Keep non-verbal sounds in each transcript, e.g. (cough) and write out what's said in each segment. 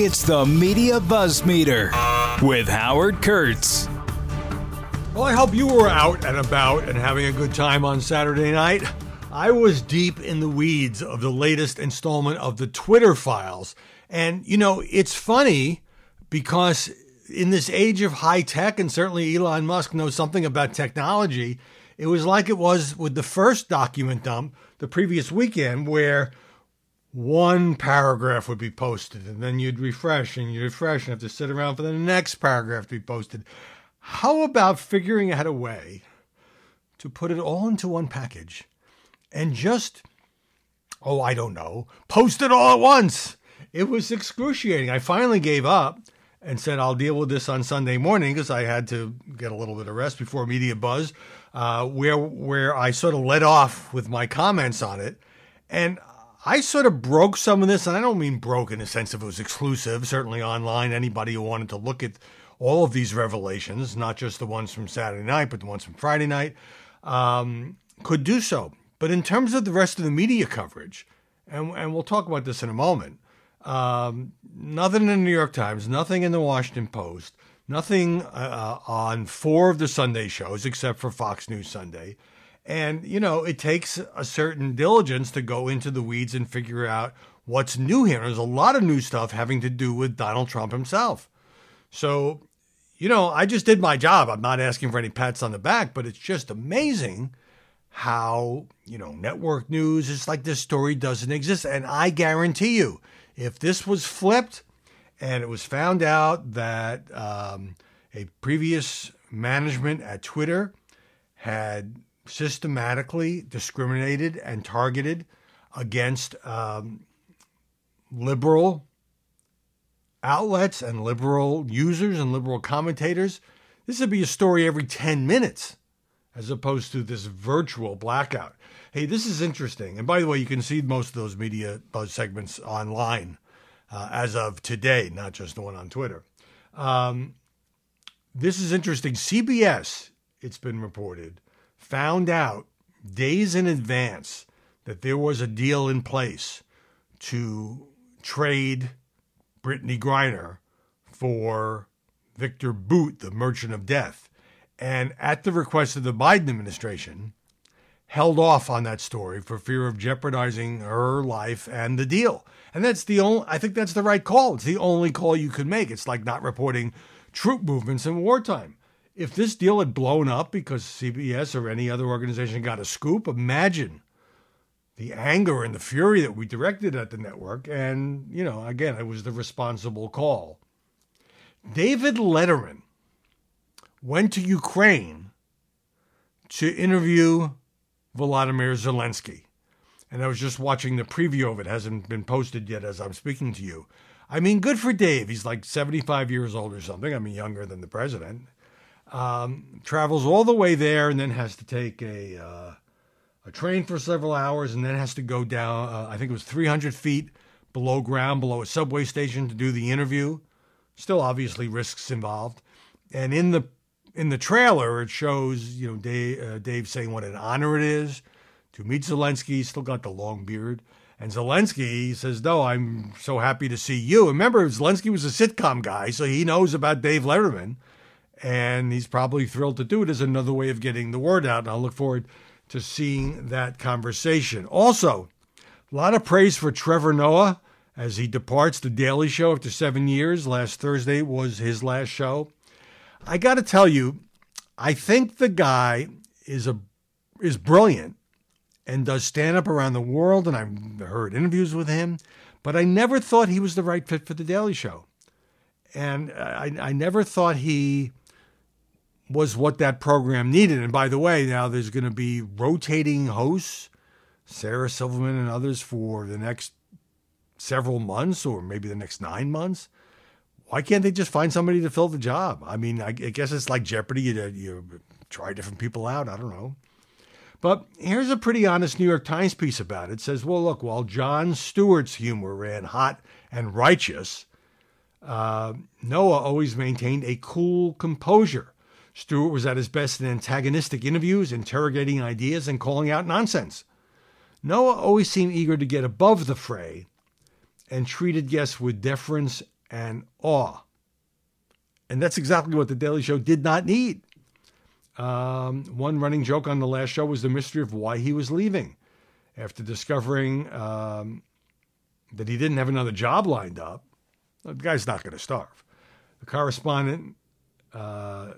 It's the Media Buzz Meter with Howard Kurtz. Well, I hope you were out and about and having a good time on Saturday night. I was deep in the weeds of the latest installment of the Twitter files. And, you know, it's funny because in this age of high tech, and certainly Elon Musk knows something about technology, it was like it was with the first document dump the previous weekend, where one paragraph would be posted and then you'd refresh and you'd refresh and have to sit around for the next paragraph to be posted. How about figuring out a way to put it all into one package and just, oh, I don't know, post it all at once? It was excruciating. I finally gave up and said I'll deal with this on Sunday morning because I had to get a little bit of rest before media buzz, uh, where where I sort of let off with my comments on it, and I sort of broke some of this, and I don't mean broke in the sense of it was exclusive. Certainly online, anybody who wanted to look at all of these revelations, not just the ones from Saturday night, but the ones from Friday night, um, could do so. But in terms of the rest of the media coverage, and, and we'll talk about this in a moment, um, nothing in the New York Times, nothing in the Washington Post, nothing uh, on four of the Sunday shows except for Fox News Sunday. And, you know, it takes a certain diligence to go into the weeds and figure out what's new here. There's a lot of new stuff having to do with Donald Trump himself. So, you know, I just did my job. I'm not asking for any pats on the back, but it's just amazing how, you know, network news is like this story doesn't exist. And I guarantee you, if this was flipped and it was found out that um, a previous management at Twitter had systematically discriminated and targeted against um, liberal outlets and liberal users and liberal commentators, this would be a story every 10 minutes as opposed to this virtual blackout. Hey, this is interesting. And by the way, you can see most of those media buzz segments online uh, as of today, not just the one on Twitter. Um, this is interesting. CBS, it's been reported, found out days in advance that there was a deal in place to trade Brittney Griner for Victor Bout, the merchant of death. And at the request of the Biden administration, held off on that story for fear of jeopardizing her life and the deal. And that's the only, I think that's the right call. It's the only call you could make. It's like not reporting troop movements in wartime. If this deal had blown up because CBS or any other organization got a scoop, imagine the anger and the fury that we directed at the network. And, you know, again, it was the responsible call. David Letterman went to Ukraine to interview Volodymyr Zelensky. And I was just watching the preview of it, hasn't been posted yet as I'm speaking to you. I mean, good for Dave. He's like 75 years old or something. I mean, younger than the president um, travels all the way there and then has to take a uh, a train for several hours and then has to go down. Uh, I think it was 300 feet below ground, below a subway station to do the interview. Still, obviously, risks involved. And in the in the trailer, it shows you know Dave, uh, Dave saying what an honor it is to meet Zelensky. He's still got the long beard. And Zelensky says, No, I'm so happy to see you. Remember, Zelensky was a sitcom guy, so he knows about Dave Letterman and he's probably thrilled to do it as another way of getting the word out. And I'll look forward to seeing that conversation. Also, a lot of praise for Trevor Noah as he departs the Daily Show after seven years. Last Thursday was his last show. I got to tell you, I think the guy is a is brilliant and does stand up around the world, and I've heard interviews with him, but I never thought he was the right fit for the Daily Show, and I, I never thought he was what that program needed. And by the way, now there's going to be rotating hosts, Sarah Silverman and others for the next several months or maybe the next nine months. Why can't they just find somebody to fill the job? I mean, I, guess it's like Jeopardy. You, you try different people out. I don't know. But here's a pretty honest New York Times piece about it. It says, well, look, while Jon Stewart's humor ran hot and righteous, uh, Noah always maintained a cool composure. Stewart was at his best in antagonistic interviews, interrogating ideas, and calling out nonsense. Noah always seemed eager to get above the fray and treated guests with deference and awe. And that's exactly what The Daily Show did not need. Um, one running joke on the last show was the mystery of why he was leaving. After discovering um, that he didn't have another job lined up, the guy's not going to starve. The correspondent uh,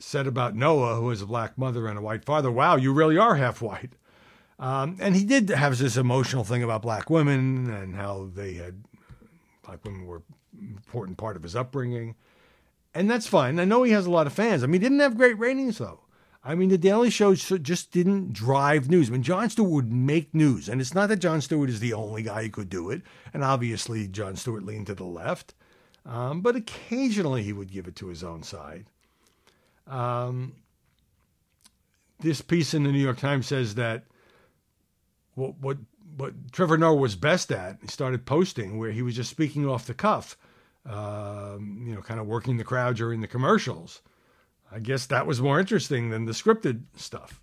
said about Noah, who has a black mother and a white father, wow, you really are half white. Um, and he did have this emotional thing about black women and how they had, black women were an important part of his upbringing. And that's fine. I know he has a lot of fans. I mean, he didn't have great ratings, though. I mean, The Daily Show just didn't drive news. I mean, Jon Stewart would make news, and it's not that Jon Stewart is the only guy who could do it. And obviously, Jon Stewart leaned to the left, um, but occasionally he would give it to his own side. Um, this piece in the New York Times says that what what what Trevor Noah was best at, he started posting where he was just speaking off the cuff, um, you know, kind of working the crowd during the commercials. I guess that was more interesting than the scripted stuff.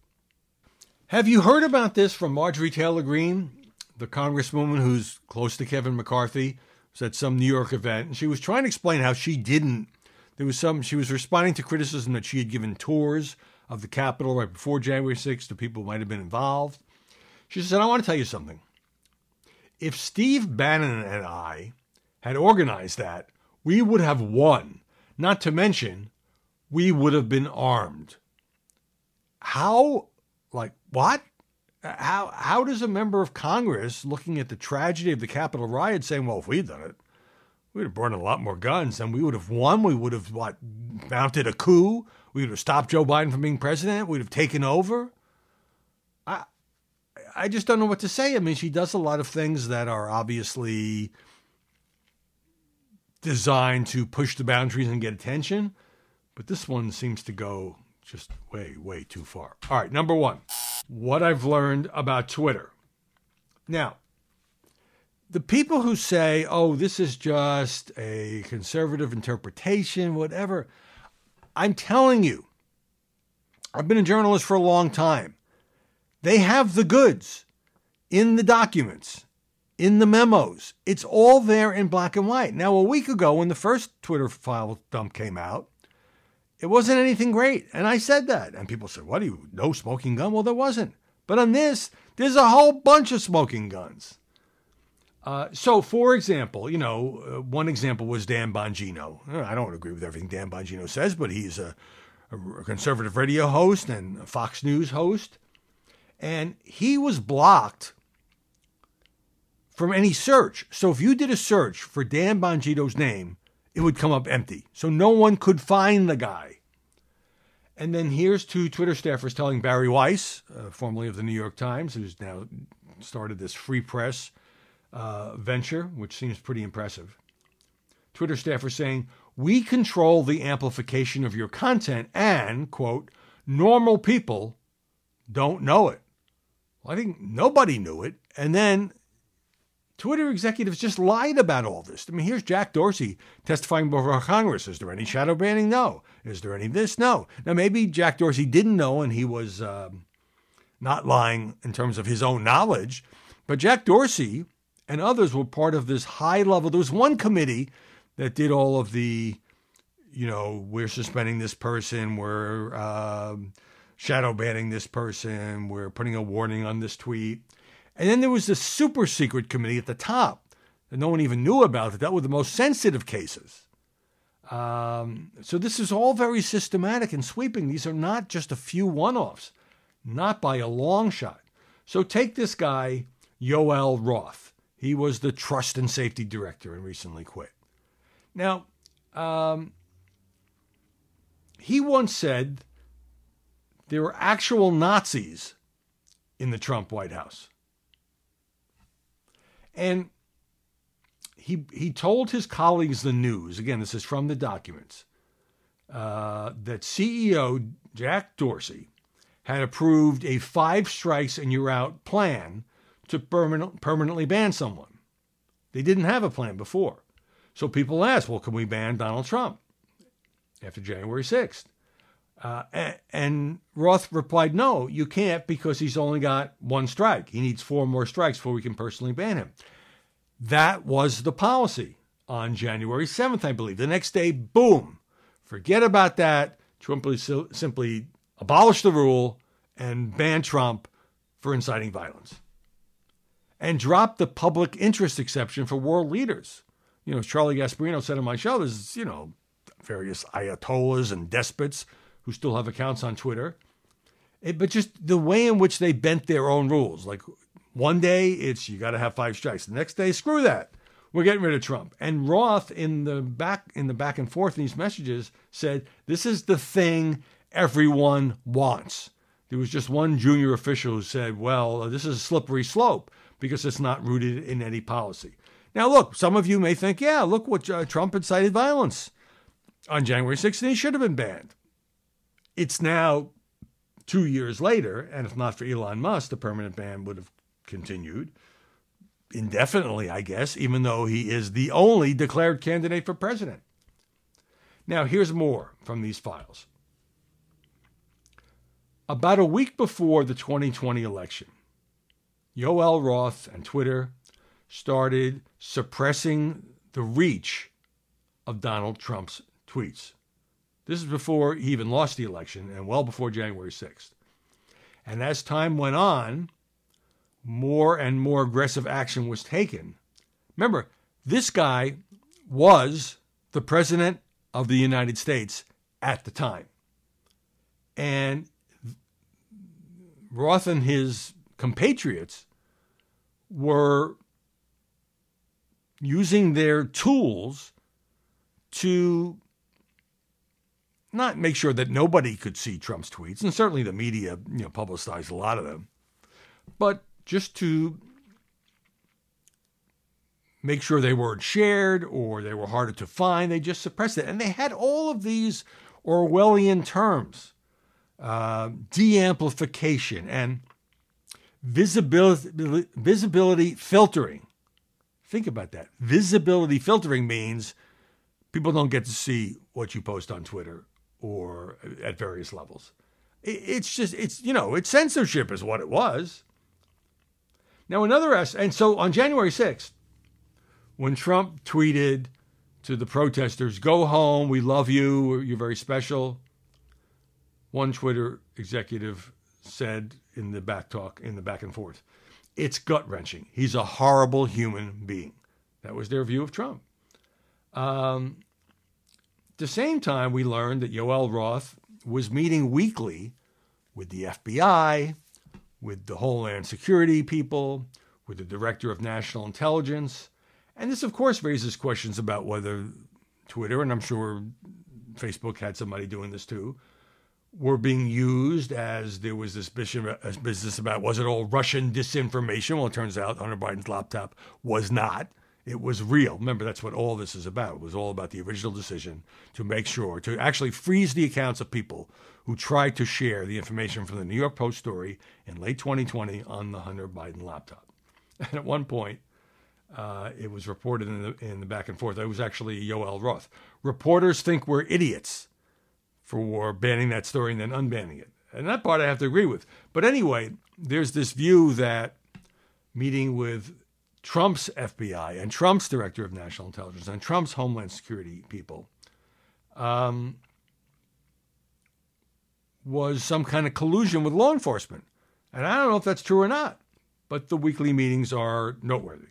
Have you heard about this from Marjorie Taylor Greene, the congresswoman who's close to Kevin McCarthy? Was at some New York event, and she was trying to explain how she didn't. There was some. She was responding to criticism that she had given tours of the Capitol right before January 6th to people who might have been involved. She said, "I want to tell you something. If Steve Bannon and I had organized that, we would have won. Not to mention, we would have been armed. How, like, what? How, how does a member of Congress looking at the tragedy of the Capitol riot saying, well, if we'd done it, we'd have burned a lot more guns and we would have won. We would have, what, mounted a coup. We would have stopped Joe Biden from being president. We'd have taken over. I, I just don't know what to say. I mean, she does a lot of things that are obviously designed to push the boundaries and get attention. But this one seems to go just way, way too far. All right, number one, what I've learned about Twitter. Now, the people who say, oh, this is just a conservative interpretation, whatever, I'm telling you, I've been a journalist for a long time. They have the goods in the documents, in the memos. It's all there in black and white. Now, a week ago, when the first Twitter file dump came out, it wasn't anything great. And I said that. And people said, What do you, no smoking gun? Well, there wasn't. But on this, there's a whole bunch of smoking guns. Uh, so, for example, you know, uh, one example was Dan Bongino. Uh, I don't agree with everything Dan Bongino says, but he's a, a conservative radio host and a Fox News host. And he was blocked from any search. So, if you did a search for Dan Bongino's name, it would come up empty. So no one could find the guy. And then here's two Twitter staffers telling Bari Weiss, uh, formerly of the New York Times, who's now started this free press uh, venture, which seems pretty impressive. Twitter staffers saying, We control the amplification of your content and, quote, normal people don't know it. Well, I think nobody knew it. And then Twitter executives just lied about all this. I mean, here's Jack Dorsey testifying before Congress. Is there any shadow banning? No. Is there any this? No. Now, maybe Jack Dorsey didn't know and he was um, not lying in terms of his own knowledge, but Jack Dorsey and others were part of this high level. There was one committee that did all of the, you know, we're suspending this person, we're um, shadow banning this person, we're putting a warning on this tweet. And then there was this super secret committee at the top that no one even knew about that dealt with the most sensitive cases. Um, so this is all very systematic and sweeping. These are not just a few one offs, not by a long shot. So take this guy, Yoel Roth. He was the trust and safety director and recently quit. Now, um, he once said there were actual Nazis in the Trump White House. And he he told his colleagues the news. Again, this is from the documents uh, that CEO Jack Dorsey had approved a five strikes and you're out plan to permanent, permanently ban someone. They didn't have a plan before. So people asked, well, can we ban Donald Trump after January 6th? Uh, and, and Roth replied, no, you can't because he's only got one strike. He needs four more strikes before we can personally ban him. That was the policy on January 7th, I believe. The next day, boom, forget about that. Trump simply abolished the rule and banned Trump for inciting violence and dropped the public interest exception for world leaders. You know, Charlie Gasparino said on my show, there's, you know, various ayatollahs and despots who still have accounts on Twitter. It, but just the way in which they bent their own rules. Like one day it's you got to have five strikes. The next day, screw that. We're getting rid of Trump. And Roth in the back in the back and forth in these messages said, "This is the thing everyone wants." There was just one junior official who said, "Well, this is a slippery slope." Because it's not rooted in any policy. Now, look, some of you may think, yeah, look what uh, Trump incited violence on January 6th, and he should have been banned. It's now two years later, and if not for Elon Musk, the permanent ban would have continued indefinitely, I guess, even though he is the only declared candidate for president. Now, here's more from these files. About a week before the 2020 election, Yoel Roth and Twitter started suppressing the reach of Donald Trump's tweets. This is before he even lost the election and well before January 6th. And as time went on, more and more aggressive action was taken. Remember, this guy was the president of the United States at the time. And Roth and his compatriots were using their tools to not make sure that nobody could see Trump's tweets, and certainly the media, you know, publicized a lot of them, but just to make sure they weren't shared or they were harder to find. They just suppressed it, and they had all of these Orwellian terms, uh, de-amplification and visibility, visibility filtering. Think about that. Visibility filtering means people don't get to see what you post on Twitter or at various levels. It's just, it's, you know, it's censorship is what it was. Now, another, and so on January 6th, when Trump tweeted to the protesters, go home, we love you, you're very special, one Twitter executive said in the back talk, in the back and forth. It's gut wrenching. He's a horrible human being. That was their view of Trump. Um, at the same time, we learned that Yoel Roth was meeting weekly with the FBI, with the Homeland Security people, with the Director of National Intelligence. And this, of course, raises questions about whether Twitter, and I'm sure Facebook had somebody doing this too, were being used as there was this business about was it all Russian disinformation? Well, it turns out Hunter Biden's laptop was not. It was real. Remember, that's what all this is about. It was all about the original decision to make sure, to actually freeze the accounts of people who tried to share the information from the New York Post story in late 2020 on the Hunter Biden laptop. (laughs) And at one point, uh, it was reported in the, in the back and forth. It was actually Yoel Roth. Reporters think we're idiots for banning that story and then unbanning it. And that part I have to agree with. But anyway, there's this view that meeting with Trump's FBI and Trump's Director of National Intelligence and Trump's Homeland Security people um, was some kind of collusion with law enforcement. And I don't know if that's true or not, but the weekly meetings are noteworthy.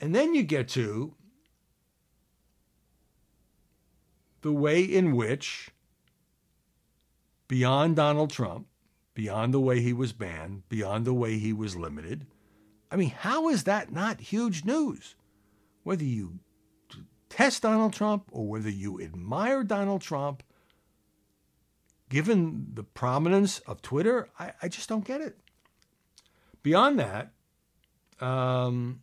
And then you get to the way in which, beyond Donald Trump, beyond the way he was banned, beyond the way he was limited, I mean, how is that not huge news? Whether you test Donald Trump or whether you admire Donald Trump, given the prominence of Twitter, I, I just don't get it. Beyond that, um,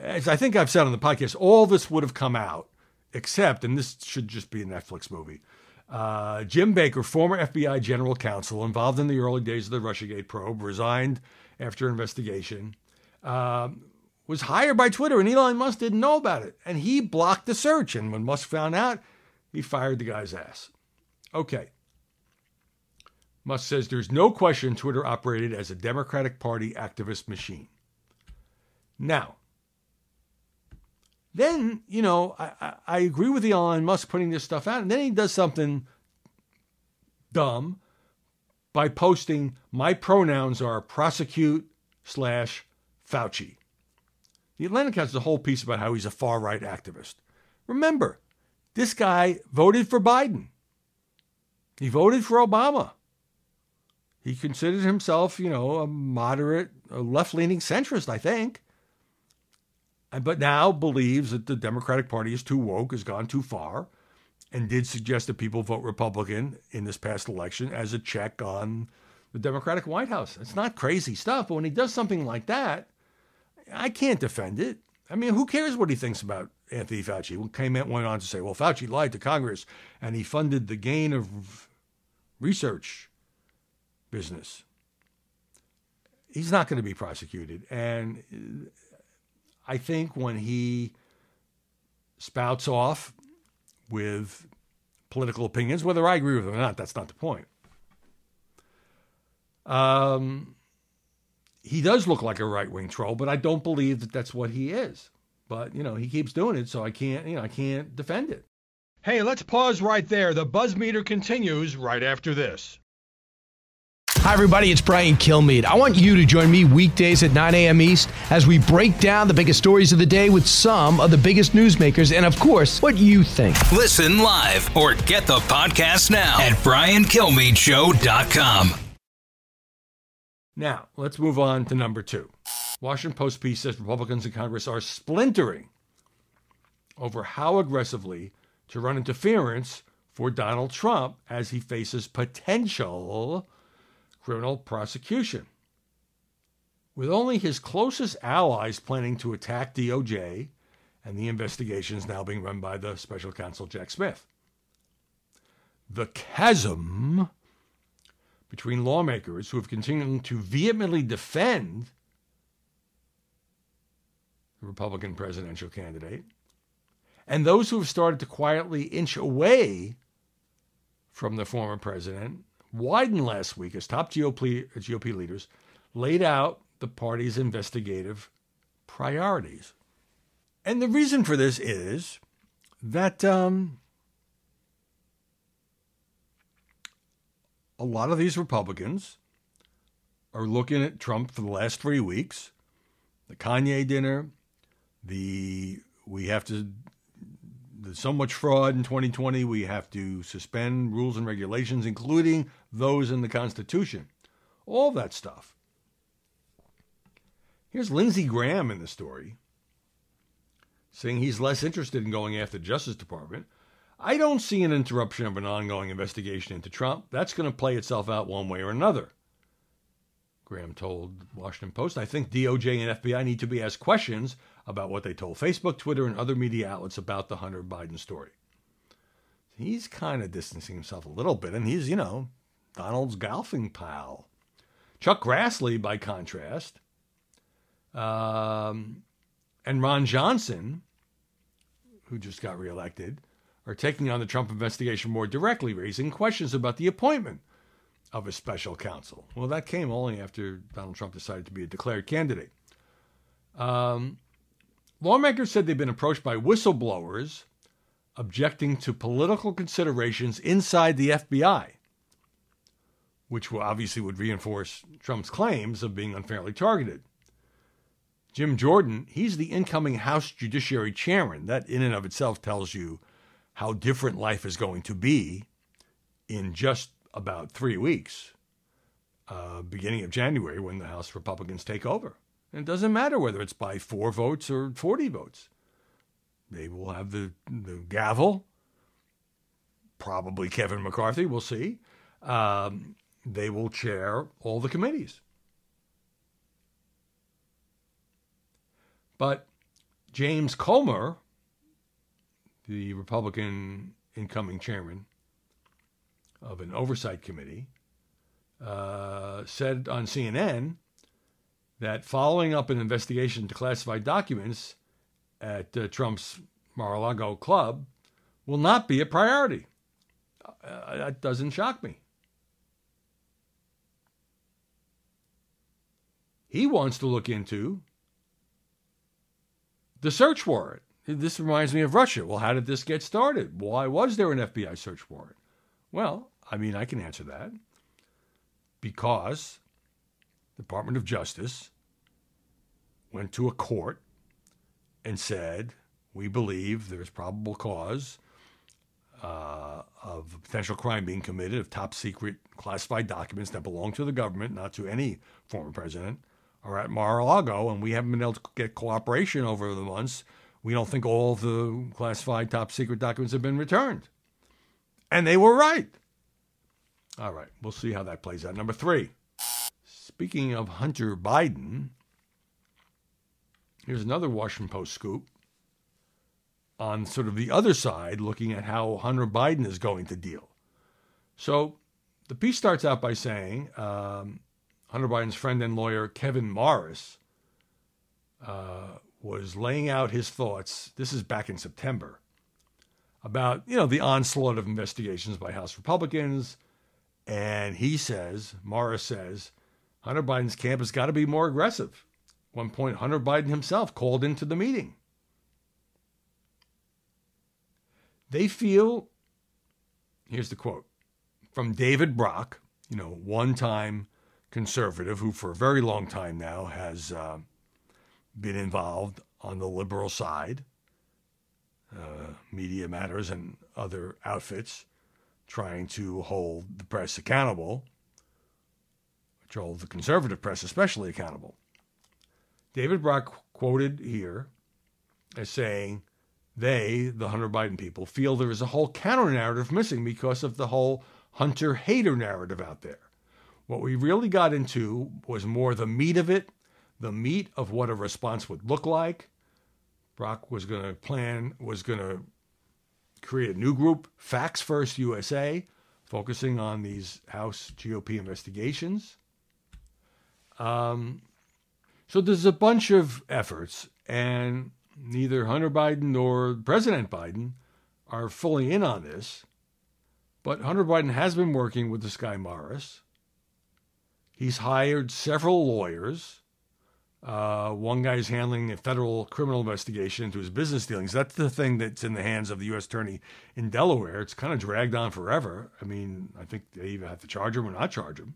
as I think I've said on the podcast, all this would have come out, except, and this should just be a Netflix movie. Uh, Jim Baker, former FBI general counsel involved in the early days of the Russiagate probe, resigned after investigation, uh, was hired by Twitter, and Elon Musk didn't know about it. And he blocked the search. And when Musk found out, he fired the guy's ass. Okay. Musk says there's no question Twitter operated as a Democratic Party activist machine. Now, then, you know, I, I, agree with Elon Musk putting this stuff out, and then he does something dumb by posting, my pronouns are prosecute slash Fauci. The Atlantic has a whole piece about how he's a far right activist. Remember, this guy voted for Biden. He voted for Obama. He considered himself, you know, a moderate, a left leaning centrist, I think but now believes that the Democratic Party is too woke, has gone too far, and did suggest that people vote Republican in this past election as a check on the Democratic White House. It's not crazy stuff, but when he does something like that, I can't defend it. I mean, who cares what he thinks about Anthony Fauci? Came went on to say, well, Fauci lied to Congress and he funded the gain of research business. He's not going to be prosecuted. And I think when he spouts off with political opinions, whether I agree with them or not, that's not the point. Um, he does look like a right wing troll, but I don't believe that that's what he is. But you know, he keeps doing it, so I can't, you know, I can't defend it. Hey, let's pause right there. The buzz meter continues right after this. Hi, everybody. It's Brian Kilmeade. I want you to join me weekdays at 9 a.m. East as we break down the biggest stories of the day with some of the biggest newsmakers and, of course, what you think. Listen live or get the podcast now at briankilmeadshow.com. Now, let's move on to number two. Washington Post piece says Republicans in Congress are splintering over how aggressively to run interference for Donald Trump as he faces potential criminal prosecution. With only his closest allies planning to attack DOJ and the investigations now being run by the special counsel Jack Smith. The chasm between lawmakers who have continued to vehemently defend the Republican presidential candidate and those who have started to quietly inch away from the former president widened last week as top GOP, GOP leaders laid out the party's investigative priorities. And the reason for this is that um, a lot of these Republicans are looking at Trump for the last three weeks the Kanye dinner, the we have to there's so much fraud in 2020, we have to suspend rules and regulations, including those in the Constitution. All that stuff. Here's Lindsey Graham in the story saying he's less interested in going after the Justice Department. I don't see an interruption of an ongoing investigation into Trump. That's going to play itself out one way or another. Graham told Washington Post, I think DOJ and FBI need to be asked questions about what they told Facebook, Twitter, and other media outlets about the Hunter Biden story. He's kind of distancing himself a little bit, and he's, you know, Donald's golfing pal. Chuck Grassley, by contrast, um, and Ron Johnson, who just got reelected, are taking on the Trump investigation more directly, raising questions about the appointment of a special counsel. Well, that came only after Donald Trump decided to be a declared candidate. Um, lawmakers said they've been approached by whistleblowers objecting to political considerations inside the FBI, which obviously would reinforce Trump's claims of being unfairly targeted. Jim Jordan, he's the incoming House Judiciary Chairman. That, in and of itself, tells you how different life is going to be in just about three weeks, uh, beginning of January, when the House Republicans take over. And it doesn't matter whether it's by four votes or 40 votes. They will have the, the gavel. Probably Kevin McCarthy, we'll see. Um, they will chair all the committees. But James Comer, the Republican incoming chairman of an oversight committee, uh, said on CNN that following up an investigation into classified documents at uh, Trump's Mar a Lago club will not be a priority. Uh, that doesn't shock me. He wants to look into the search warrant. This reminds me of Russia. Well, how did this get started? Why was there an FBI search warrant? Well, I mean, I can answer that. Because the Department of Justice went to a court and said, we believe there's probable cause uh, of potential crime being committed of top secret classified documents that belong to the government, not to any former president, are at Mar-a-Lago, and we haven't been able to get cooperation over the months. We don't think all the classified top secret documents have been returned. And they were right. All right, we'll see how that plays out. Number three, speaking of Hunter Biden, here's another Washington Post scoop on sort of the other side, looking at how Hunter Biden is going to deal. So the piece starts out by saying um, Hunter Biden's friend and lawyer, Kevin Morris, uh, was laying out his thoughts. This is back in September about you know the onslaught of investigations by House Republicans, and he says Morris says Hunter Biden's camp has got to be more aggressive. At one point, Hunter Biden himself called into the meeting. They feel, here's the quote from David Brock, you know, one time conservative who for a very long time now has uh, been involved on the liberal side, uh, Media Matters and other outfits trying to hold the press accountable, which hold the conservative press especially accountable. David Brock quoted here as saying, they, the Hunter Biden people, feel there is a whole counter narrative missing because of the whole Hunter hater narrative out there. What we really got into was more the meat of it, the meat of what a response would look like. Brock was going to plan, was going to create a new group, Facts First USA, focusing on these House GOP investigations. Um, so there's a bunch of efforts, and neither Hunter Biden nor President Biden are fully in on this. But Hunter Biden has been working with this guy Morris. He's hired several lawyers. Uh, one guy's handling a federal criminal investigation into his business dealings. That's the thing that's in the hands of the U.S. Attorney in Delaware. It's kind of dragged on forever. I mean, I think they either have to charge him or not charge him.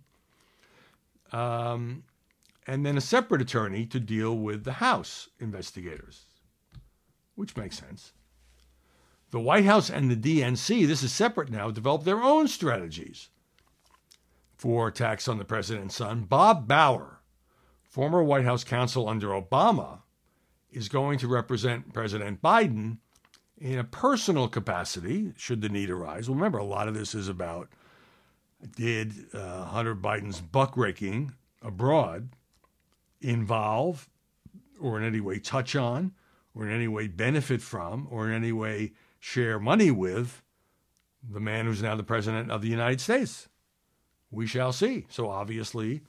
Um, and then a separate attorney to deal with the House investigators, which makes sense. The White House and the DNC, this is separate now, developed their own strategies for attacks on the president's son. Bob Bauer, former White House counsel under Obama, is going to represent President Biden in a personal capacity, should the need arise. Well, remember, a lot of this is about did uh, Hunter Biden's buckraking abroad involve or in any way touch on or in any way benefit from or in any way share money with the man who's now the president of the United States? We shall see. So obviously,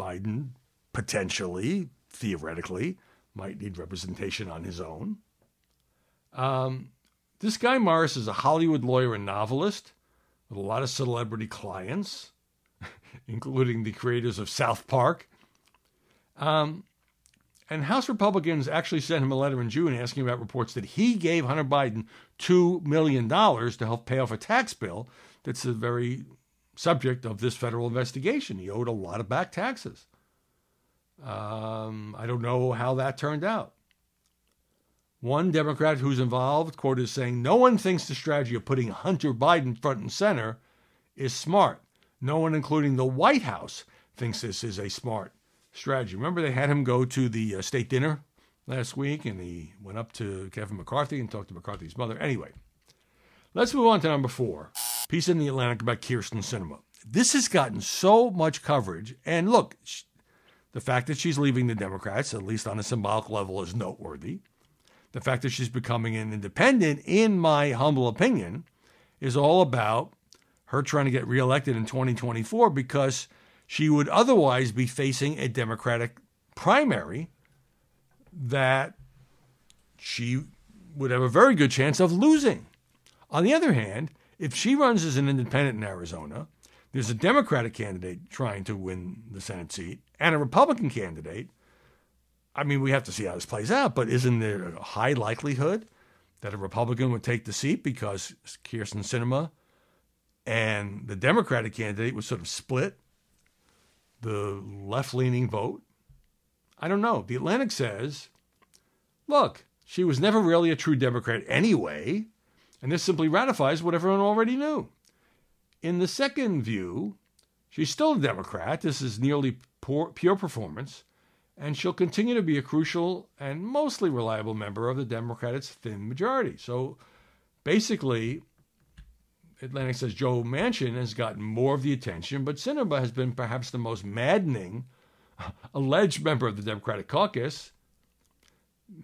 Biden potentially, theoretically, might need representation on his own. Um, this guy Morris is a Hollywood lawyer and novelist with a lot of celebrity clients, (laughs) including the creators of South Park. Um, and House Republicans actually sent him a letter in June asking about reports that he gave Hunter Biden $2 million to help pay off a tax bill that's the very subject of this federal investigation. He owed a lot of back taxes. Um, I don't know how that turned out. One Democrat who's involved, quoted as saying, No one thinks the strategy of putting Hunter Biden front and center is smart. No one, including the White House, thinks this is a smart strategy. Remember, they had him go to the uh, state dinner last week, and he went up to Kevin McCarthy and talked to McCarthy's mother. Anyway, let's move on to number four piece in the Atlantic about Kyrsten Sinema. This has gotten so much coverage, and look, the fact that she's leaving the Democrats, at least on a symbolic level, is noteworthy. the fact that she's becoming an independent, in my humble opinion, is all about her trying to get reelected in 2024 because she would otherwise be facing a Democratic primary that she would have a very good chance of losing. On the other hand, if she runs as an independent in Arizona, there's a Democratic candidate trying to win the Senate seat and a Republican candidate. I mean, we have to see how this plays out, but isn't there a high likelihood that a Republican would take the seat because Kyrsten Sinema and the Democratic candidate would sort of split the left leaning vote? I don't know. The Atlantic says, look, she was never really a true Democrat anyway, and this simply ratifies what everyone already knew. In the second view, she's still a Democrat. This is nearly pure performance, and she'll continue to be a crucial and mostly reliable member of the Democrats' thin majority. So basically, Atlantic says Joe Manchin has gotten more of the attention, but Sinema has been perhaps the most maddening (laughs) alleged member of the Democratic caucus.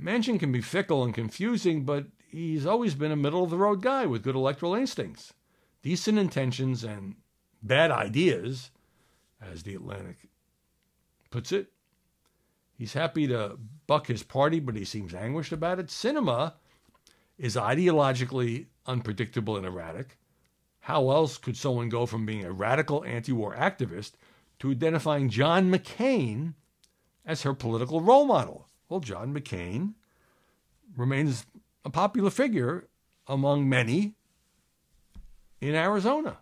Manchin can be fickle and confusing, but he's always been a middle of the road guy with good electoral instincts, decent intentions, and bad ideas, as the Atlantic puts it. He's happy to buck his party, but he seems anguished about it. Sinema is ideologically unpredictable and erratic. How else could someone go from being a radical anti war activist to identifying John McCain as her political role model? Well, John McCain remains a popular figure among many in Arizona.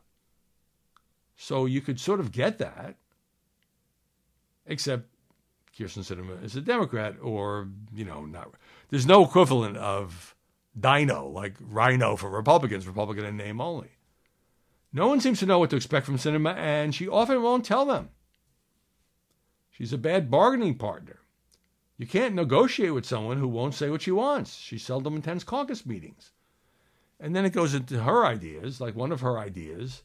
So you could sort of get that, except Kyrsten Sinema is a Democrat, or, you know, not. There's no equivalent of Dino, like Rhino for Republicans, Republican in name only. No one seems to know what to expect from Sinema, and she often won't tell them. She's a bad bargaining partner. You can't negotiate with someone who won't say what she wants. She seldom attends caucus meetings. And then it goes into her ideas, like one of her ideas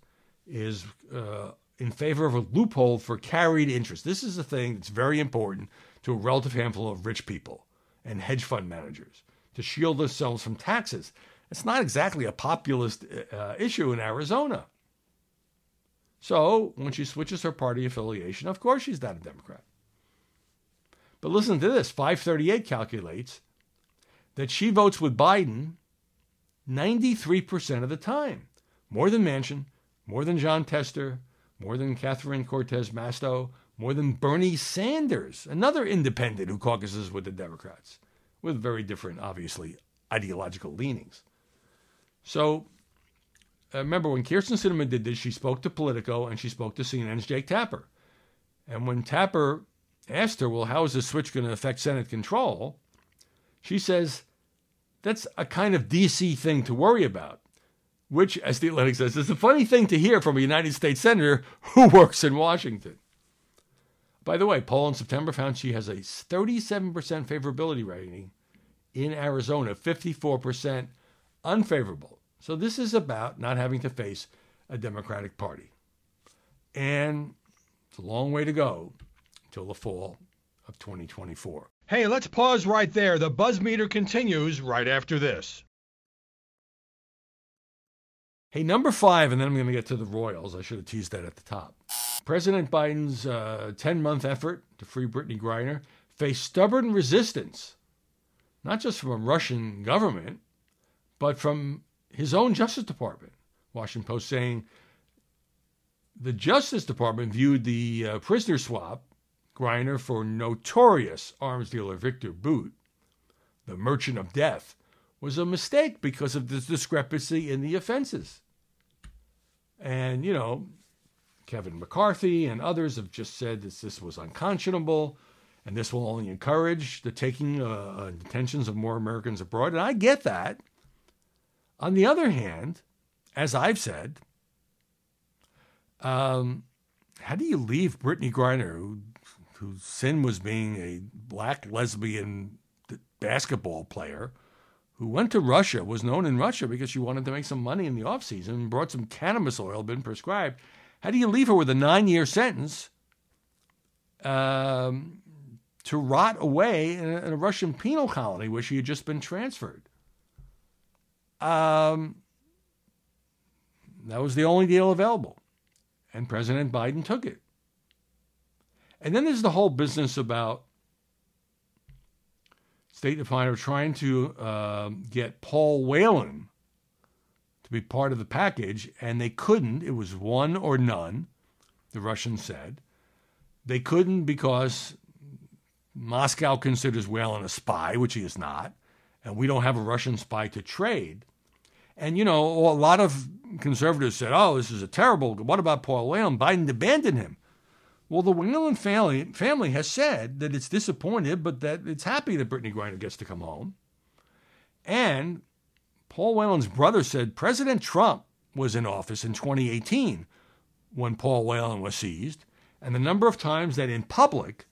is uh, in favor of a loophole for carried interest. This is a thing that's very important to a relative handful of rich people and hedge fund managers to shield themselves from taxes. It's not exactly a populist uh, issue in Arizona. So when she switches her party affiliation, of course she's not a Democrat. But listen to this 538 calculates that she votes with Biden 93% of the time. More than Manchin, more than Jon Tester, more than Catherine Cortez Masto, more than Bernie Sanders, another independent who caucuses with the Democrats, with very different, obviously, ideological leanings. So uh, remember when Kyrsten Sinema did this, she spoke to Politico and she spoke to CNN's Jake Tapper. And when Tapper asked her, well, how is this switch going to affect Senate control? She says, that's a kind of DC thing to worry about which, as the Atlantic says, is a funny thing to hear from a United States Senator who (laughs) works in Washington. By the way, poll in September found she has a 37% favorability rating in Arizona, 54% unfavorable. So this is about not having to face a Democratic Party. And it's a long way to go until the fall of 2024. Hey, let's pause right there. The buzz meter continues right after this. Hey, number five, and then I'm going to get to the Royals. I should have teased that at the top. President Biden's 10 uh, month effort to free Brittney Griner faced stubborn resistance, not just from a Russian government, but from his own Justice Department. Washington Post saying the Justice Department viewed the uh, prisoner swap, Griner, for notorious arms dealer Victor Bout, the merchant of death, was a mistake because of this discrepancy in the offenses. And, you know, Kevin McCarthy and others have just said that this was unconscionable and this will only encourage the taking uh, and detentions of more Americans abroad. And I get that. On the other hand, as I've said, um, how do you leave Brittney Griner, who, whose sin was being a black lesbian basketball player, who went to Russia, was known in Russia because she wanted to make some money in the off season and brought some cannabis oil, been prescribed. How do you leave her with a nine year sentence um, to rot away in a, in a Russian penal colony where she had just been transferred. Um, that was the only deal available. And President Biden took it. And then there's the whole business about State Department trying to uh, get Paul Whelan to be part of the package, and they couldn't. It was one or none, the Russians said. They couldn't because Moscow considers Whelan a spy, which he is not, and we don't have a Russian spy to trade. And, you know, a lot of conservatives said, oh, this is a terrible, what about Paul Whelan? Biden abandoned him. Well, the Whelan family, family has said that it's disappointed, but that it's happy that Brittney Griner gets to come home. And Paul Whelan's brother said President Trump was in office in 2018 when Paul Whelan was seized. And the number of times that in public,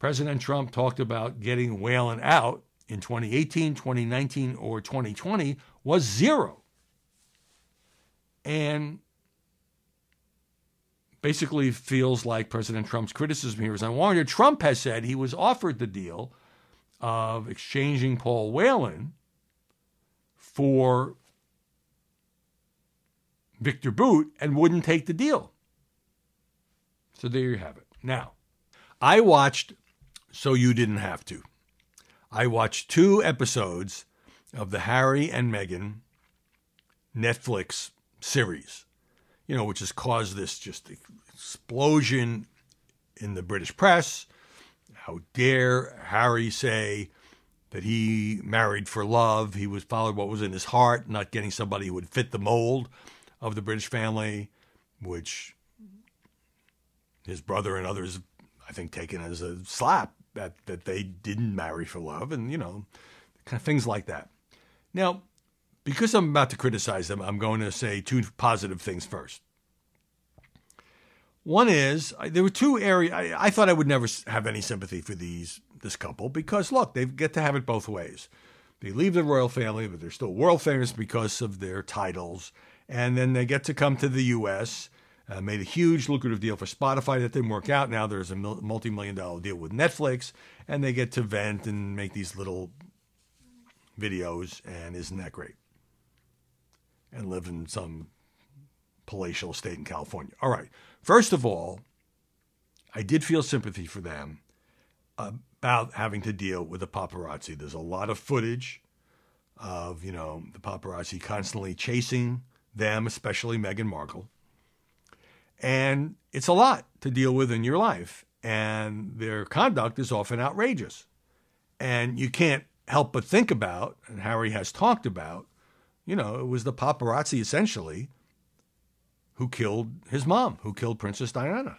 President Trump talked about getting Whelan out in 2018, 2019, or 2020 was zero. And basically feels like President Trump's criticism here is unwarranted. Trump has said he was offered the deal of exchanging Paul Whelan for Victor Bout and wouldn't take the deal. So there you have it. Now, I watched So You Didn't Have to. I watched two episodes of the Harry and Meghan Netflix series, you know, which has caused this just explosion in the British press. How dare Harry say that he married for love? He was followed what was in his heart, not getting somebody who would fit the mold of the British family, which his brother and others, I think, taken as a slap that that they didn't marry for love, and you know, kind of things like that. Now, because I'm about to criticize them, I'm going to say two positive things first. One is there were two areas I, I, thought I would never have any sympathy for these this couple because look, they get to have it both ways. They leave the royal family, but they're still world famous because of their titles, and then they get to come to the U.S. Uh, made a huge lucrative deal for Spotify that didn't work out. Now there's a multi-million dollar deal with Netflix, and they get to vent and make these little videos, and isn't that great? And live in some palatial estate in California. All right. First of all, I did feel sympathy for them about having to deal with the paparazzi. There's a lot of footage of, you know, the paparazzi constantly chasing them, especially Meghan Markle. And it's a lot to deal with in your life. And their conduct is often outrageous. And you can't help but think about, and Harry has talked about, you know, it was the paparazzi essentially who killed his mom, who killed Princess Diana.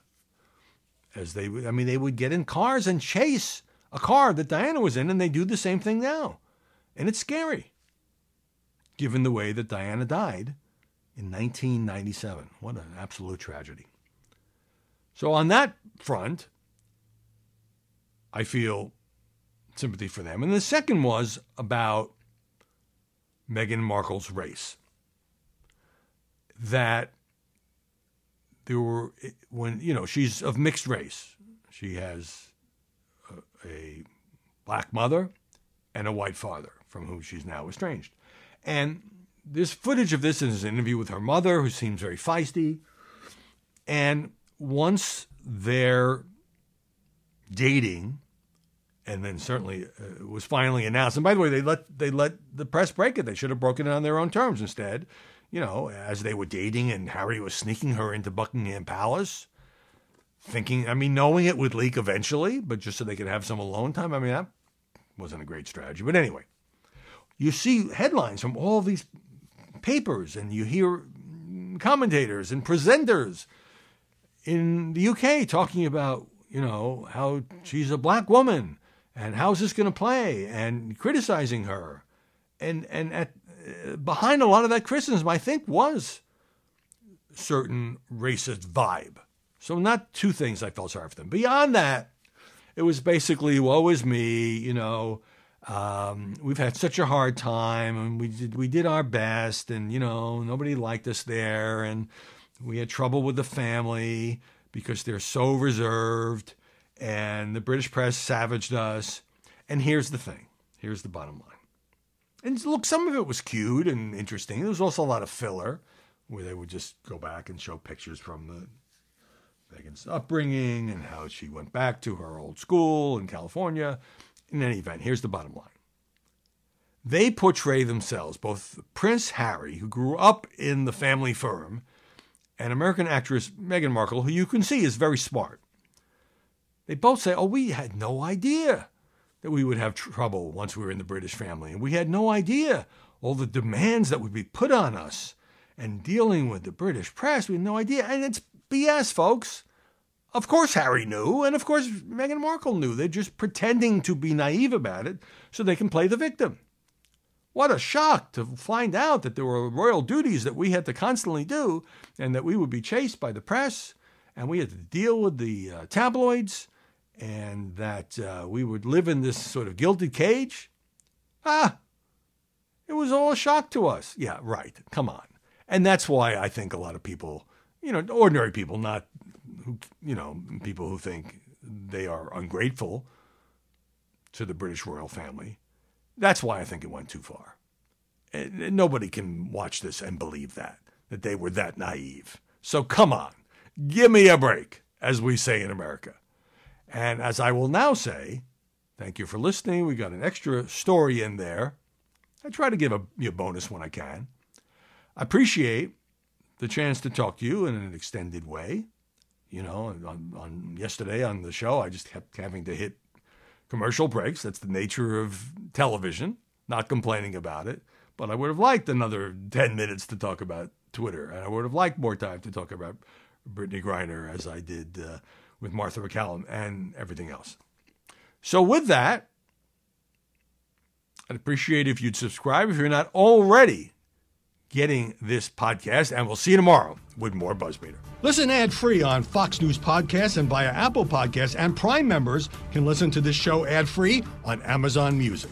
As they, I mean, they would get in cars and chase a car that Diana was in, and they do the same thing now. And it's scary, given the way that Diana died in 1997. What an absolute tragedy. So, on that front, I feel sympathy for them. And the second was about Meghan Markle's race. That there were, when, you know, she's of mixed race. She has a, a black mother and a white father from whom she's now estranged. And there's footage of this in his interview with her mother, who seems very feisty. And once they're dating, and then certainly uh, was finally announced. And by the way, they let they let the press break it. They should have broken it on their own terms instead. You know, as they were dating, and Harry was sneaking her into Buckingham Palace, thinking, I mean, knowing it would leak eventually, but just so they could have some alone time. I mean, that wasn't a great strategy. But anyway, you see headlines from all these papers and you hear commentators and presenters in the UK talking about, you know, how she's a black woman and how's this going to play and criticizing her. And, and at, uh, behind a lot of that criticism, I think, was certain racist vibe. So, not two things I felt sorry for them. Beyond that, it was basically, woe is me, you know, um, we've had such a hard time and we did, we did our best and, you know, nobody liked us there and we had trouble with the family because they're so reserved and the British press savaged us. And here's the thing here's the bottom line. And look, some of it was cute and interesting. There was also a lot of filler where they would just go back and show pictures from the Meghan's upbringing and how she went back to her old school in California. In any event, here's the bottom line. They portray themselves, both Prince Harry, who grew up in the family firm, and American actress Meghan Markle, who you can see is very smart. They both say, Oh, we had no idea that we would have trouble once we were in the British family. And we had no idea all the demands that would be put on us. And dealing with the British press, we had no idea. And it's BS, folks. Of course, Harry knew, and of course, Meghan Markle knew. They're just pretending to be naive about it so they can play the victim. What a shock to find out that there were royal duties that we had to constantly do and that we would be chased by the press and we had to deal with the uh, tabloids and that uh, we would live in this sort of gilded cage. Ah, it was all a shock to us. Yeah, right. Come on. And that's why I think a lot of people, you know, ordinary people, not, who, you know, people who think they are ungrateful to the British royal family, that's why I think it went too far. And nobody can watch this and believe that, that they were that naive. So come on, give me a break, as we say in America. And as I will now say, thank you for listening. We got an extra story in there. I try to give a, you a bonus when I can. I appreciate the chance to talk to you in an extended way. You know, on, on yesterday on the show, I just kept having to hit commercial breaks. That's the nature of television. Not complaining about it, but I would have liked another 10 minutes to talk about Twitter, and I would have liked more time to talk about Brittney Griner as I did uh, with Martha MacCallum and everything else. So, with that, I'd appreciate if you'd subscribe if you're not already getting this podcast, and we'll see you tomorrow with more Buzzmeter. Listen ad free on Fox News Podcasts and via Apple Podcasts, and Prime members can listen to this show ad free on Amazon Music.